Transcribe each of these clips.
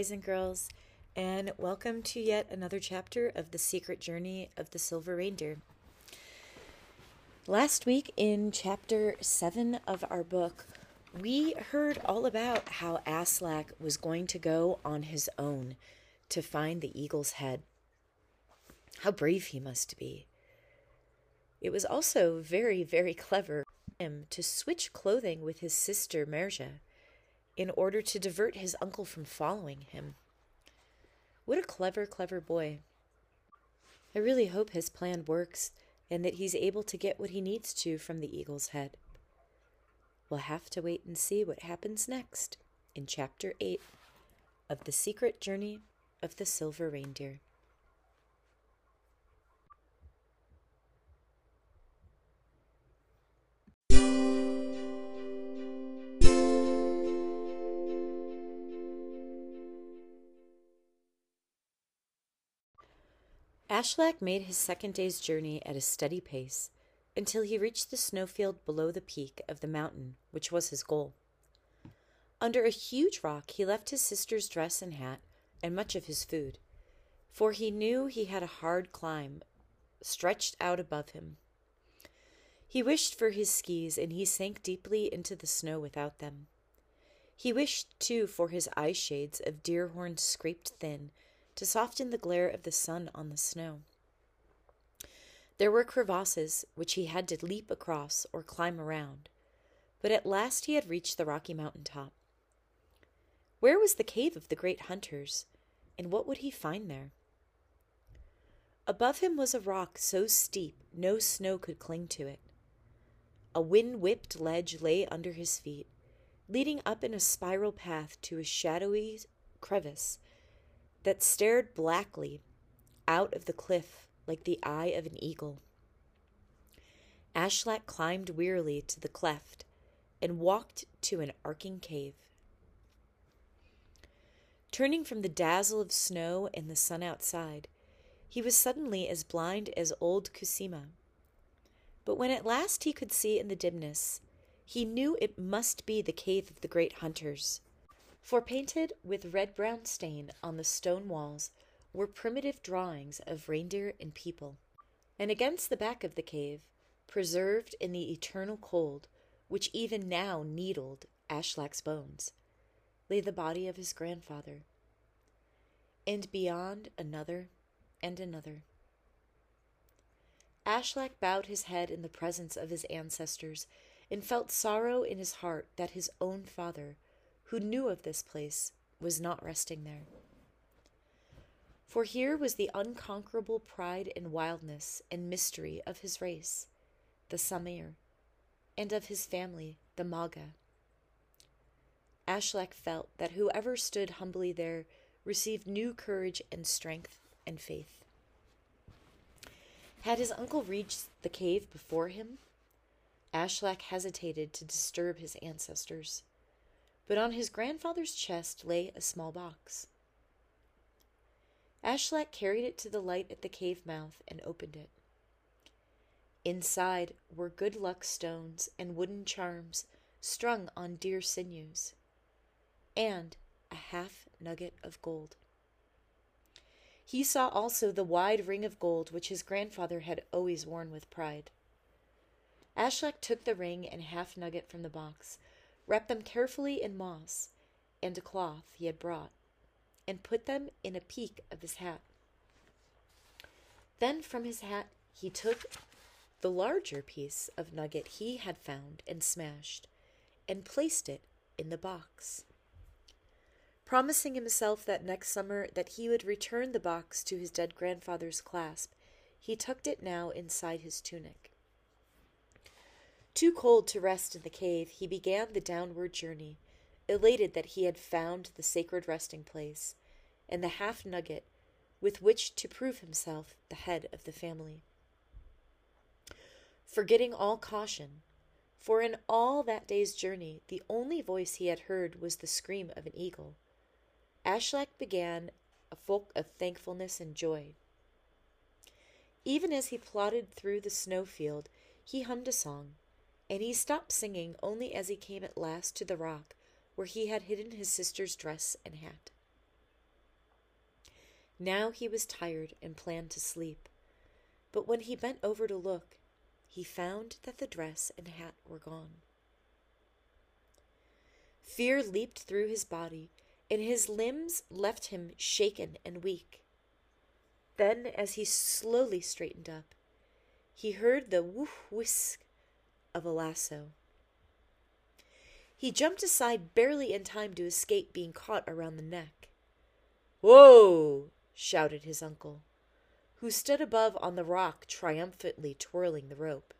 Boys and girls, and welcome to yet another chapter of the secret journey of the Silver Reindeer. Last week, in chapter 7 of our book, we heard all about how Aslak was going to go on his own to find the eagle's head. How brave he must be. It was also very, very clever him to switch clothing with his sister Merja in order to divert his uncle from following him. What a clever, clever boy. I really hope his plan works and that he's able to get what he needs to from the eagle's head. We'll have to wait and see what happens next in Chapter 8 of The Secret Journey of the Silver Reindeer. Ashlak made his second day's journey at a steady pace until he reached the snowfield below the peak of the mountain, which was his goal. Under a huge rock, he left his sister's dress and hat and much of his food, for he knew he had a hard climb stretched out above him. He wished for his skis, and he sank deeply into the snow without them. He wished, too, for his eye shades of deer horn scraped thin to soften the glare of the sun on the snow. There were crevasses which he had to leap across or climb around, but at last he had reached the rocky mountain top. Where was the cave of the great hunters, and what would he find there? Above him was a rock so steep no snow could cling to it. A wind whipped ledge lay under his feet, leading up in a spiral path to a shadowy crevice that stared blackly out of the cliff like the eye of an eagle. Ashlak climbed wearily to the cleft and walked to an arcing cave. Turning from the dazzle of snow and the sun outside, he was suddenly as blind as old Kusima. But when at last he could see in the dimness, he knew it must be the cave of the great hunters. For painted with red brown stain on the stone walls were primitive drawings of reindeer and people. And against the back of the cave, preserved in the eternal cold, which even now needled Ashlak's bones, lay the body of his grandfather. And beyond another and another. Ashlak bowed his head in the presence of his ancestors and felt sorrow in his heart that his own father who knew of this place, was not resting there. For here was the unconquerable pride and wildness and mystery of his race, the Samir, and of his family, the Maga. Ashlak felt that whoever stood humbly there received new courage and strength and faith. Had his uncle reached the cave before him? Ashlak hesitated to disturb his ancestors but on his grandfather's chest lay a small box. Ashlak carried it to the light at the cave mouth and opened it. Inside were good luck stones and wooden charms strung on deer sinews, and a half nugget of gold. He saw also the wide ring of gold which his grandfather had always worn with pride. Ashlak took the ring and half nugget from the box, wrapped them carefully in moss and a cloth he had brought, and put them in a peak of his hat. Then from his hat he took the larger piece of nugget he had found and smashed, and placed it in the box. Promising himself that next summer that he would return the box to his dead grandfather's clasp, he tucked it now inside his tunic. Too cold to rest in the cave, he began the downward journey, elated that he had found the sacred resting place and the half nugget with which to prove himself the head of the family. Forgetting all caution, for in all that day's journey the only voice he had heard was the scream of an eagle, Ashlak began a yoik of thankfulness and joy. Even as he plodded through the snow field, he hummed a song and he stopped singing only as he came at last to the rock where he had hidden his sister's dress and hat. Now he was tired and planned to sleep, but when he bent over to look, he found that the dress and hat were gone. Fear leaped through his body, and his limbs left him shaken and weak. Then, as he slowly straightened up, he heard the woof whisk of a lasso. He jumped aside barely in time to escape being caught around the neck. Whoa! shouted his uncle, who stood above on the rock triumphantly twirling the rope.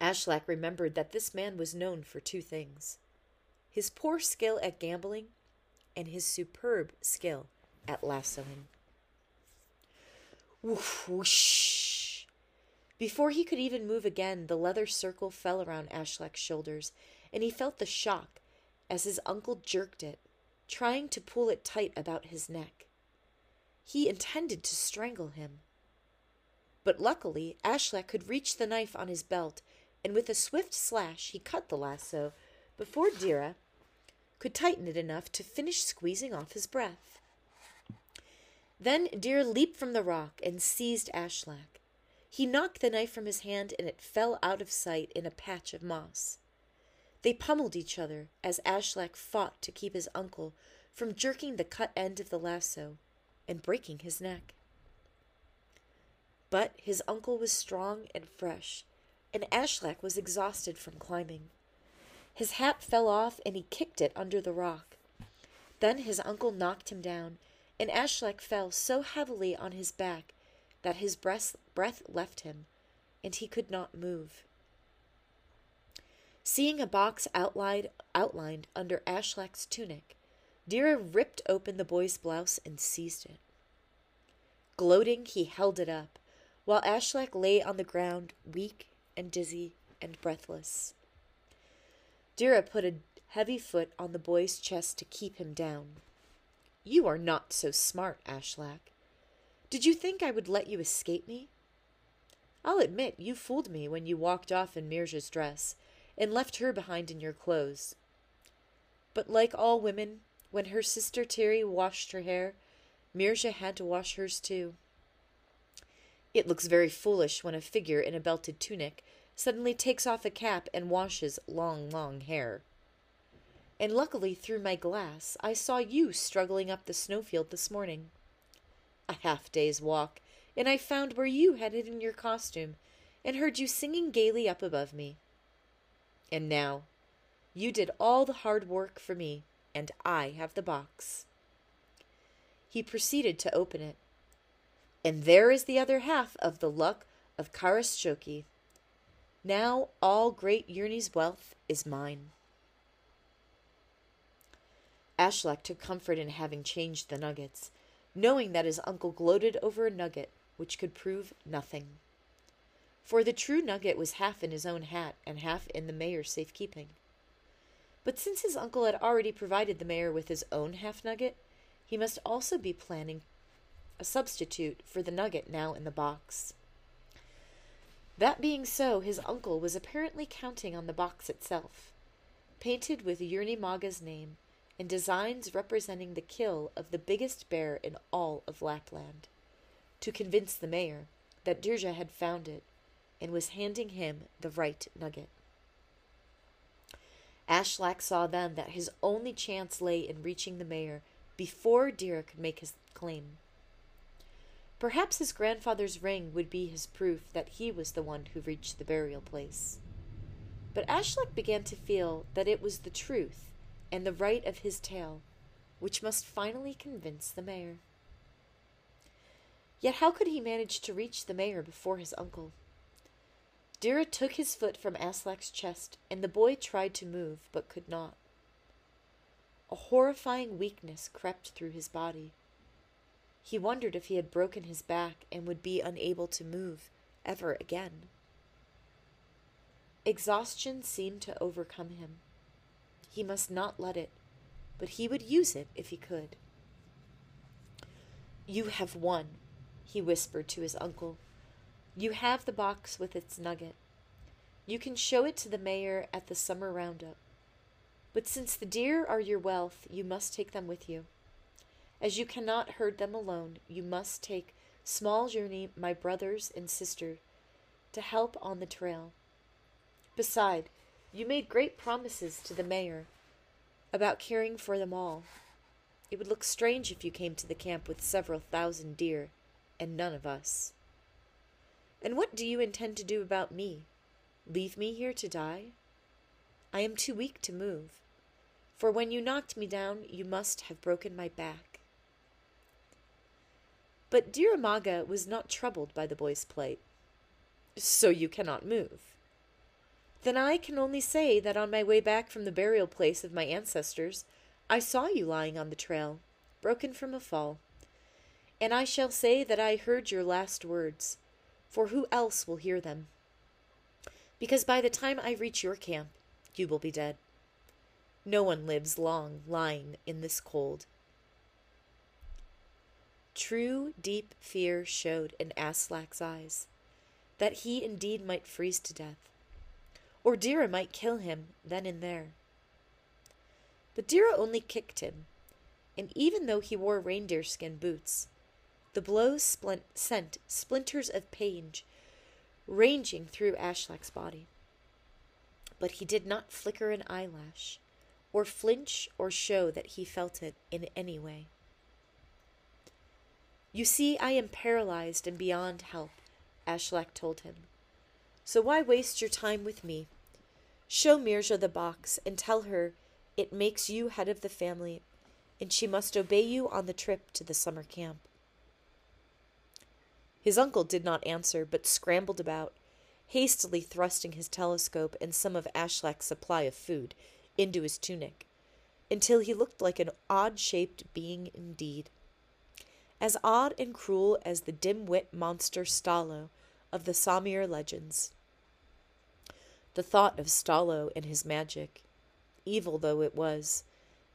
Ashlak remembered that this man was known for two things his poor skill at gambling and his superb skill at lassoing. Woof, whoosh. Before he could even move again, the leather circle fell around Ashlak's shoulders, and he felt the shock as his uncle jerked it, trying to pull it tight about his neck. He intended to strangle him. But luckily, Ashlak could reach the knife on his belt, and with a swift slash, he cut the lasso before Dira could tighten it enough to finish squeezing off his breath. Then Dira leaped from the rock and seized Ashlak. He knocked the knife from his hand and it fell out of sight in a patch of moss. They pummeled each other as Ashlak fought to keep his uncle from jerking the cut end of the lasso and breaking his neck. But his uncle was strong and fresh, and Ashlak was exhausted from climbing. His hat fell off and he kicked it under the rock. Then his uncle knocked him down, and Ashlak fell so heavily on his back that his breath, breath left him, and he could not move. Seeing a box outlined, outlined under Ashlak's tunic, Dira ripped open the boy's blouse and seized it. Gloating, he held it up, while Ashlak lay on the ground, weak and dizzy and breathless. Dira put a heavy foot on the boy's chest to keep him down. You are not so smart, Ashlak. Did you think I would let you escape me? I'll admit you fooled me when you walked off in Mirja's dress and left her behind in your clothes. But like all women, when her sister Tiri washed her hair, Mirja had to wash hers too. It looks very foolish when a figure in a belted tunic suddenly takes off a cap and washes long, long hair. And luckily, through my glass, I saw you struggling up the snowfield this morning. A half day's walk, and I found where you had hidden your costume, and heard you singing gaily up above me. And now, you did all the hard work for me, and I have the box. He proceeded to open it. And there is the other half of the luck of Karasjoki. Now all great Yurni's wealth is mine. Ashlak took comfort in having changed the nuggets, knowing that his uncle gloated over a nugget which could prove nothing. For the true nugget was half in his own hat and half in the mayor's safekeeping. But since his uncle had already provided the mayor with his own half nugget, he must also be planning a substitute for the nugget now in the box. That being so, his uncle was apparently counting on the box itself, painted with Yurni Maga's name and designs representing the kill of the biggest bear in all of Lapland, to convince the mayor that Dira had found it and was handing him the right nugget. Ashlak saw then that his only chance lay in reaching the mayor before Dira could make his claim. Perhaps his grandfather's ring would be his proof that he was the one who reached the burial place. But Ashlak began to feel that it was the truth and the right of his tale, which must finally convince the mayor. Yet how could he manage to reach the mayor before his uncle? Dira took his foot from Aslak's chest, and the boy tried to move, but could not. A horrifying weakness crept through his body. He wondered if he had broken his back and would be unable to move ever again. Exhaustion seemed to overcome him. He must not let it, but he would use it if he could. You have won, he whispered to his uncle. You have the box with its nugget. You can show it to the mayor at the summer roundup. But since the deer are your wealth, you must take them with you. As you cannot herd them alone, you must take small journey my brothers and sister to help on the trail. Beside, you made great promises to the mayor about caring for them all. It would look strange if you came to the camp with several thousand deer and none of us. And what do you intend to do about me? Leave me here to die? I am too weak to move, for when you knocked me down, you must have broken my back. But Dira Maga was not troubled by the boy's plight. So you cannot move. Then I can only say that on my way back from the burial place of my ancestors, I saw you lying on the trail, broken from a fall. And I shall say that I heard your last words, for who else will hear them? Because by the time I reach your camp, you will be dead. No one lives long lying in this cold. True deep fear showed in Aslak's eyes, that he indeed might freeze to death, or Dira might kill him then and there. But Dira only kicked him, and even though he wore reindeer skin boots, the blows splint- sent splinters of pain ranging through Ashlak's body. But he did not flicker an eyelash, or flinch or show that he felt it in any way. You see, I am paralyzed and beyond help, Ashlak told him. So why waste your time with me? Show Mirja the box and tell her it makes you head of the family, and she must obey you on the trip to the summer camp. His uncle did not answer, but scrambled about, hastily thrusting his telescope and some of Ashlak's supply of food into his tunic, until he looked like an odd shaped being indeed. As odd and cruel as the dim wit monster Stallo of the Samir legends. The thought of Stallo and his magic, evil though it was,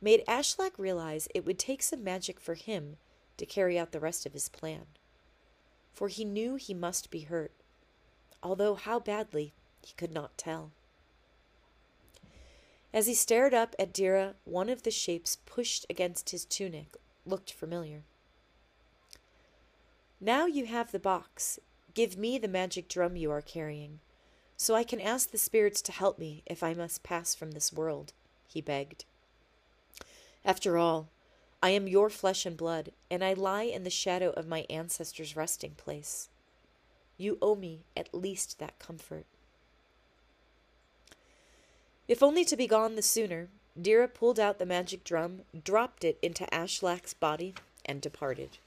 made Ashlak realize it would take some magic for him to carry out the rest of his plan for he knew he must be hurt, although how badly he could not tell. As he stared up at Dira, one of the shapes pushed against his tunic looked familiar. Now you have the box. Give me the magic drum you are carrying, so I can ask the spirits to help me if I must pass from this world, he begged. After all, I am your flesh and blood, and I lie in the shadow of my ancestors' resting place. You owe me at least that comfort. If only to be gone the sooner, Dira pulled out the magic drum, dropped it into Ashlak's body, and departed.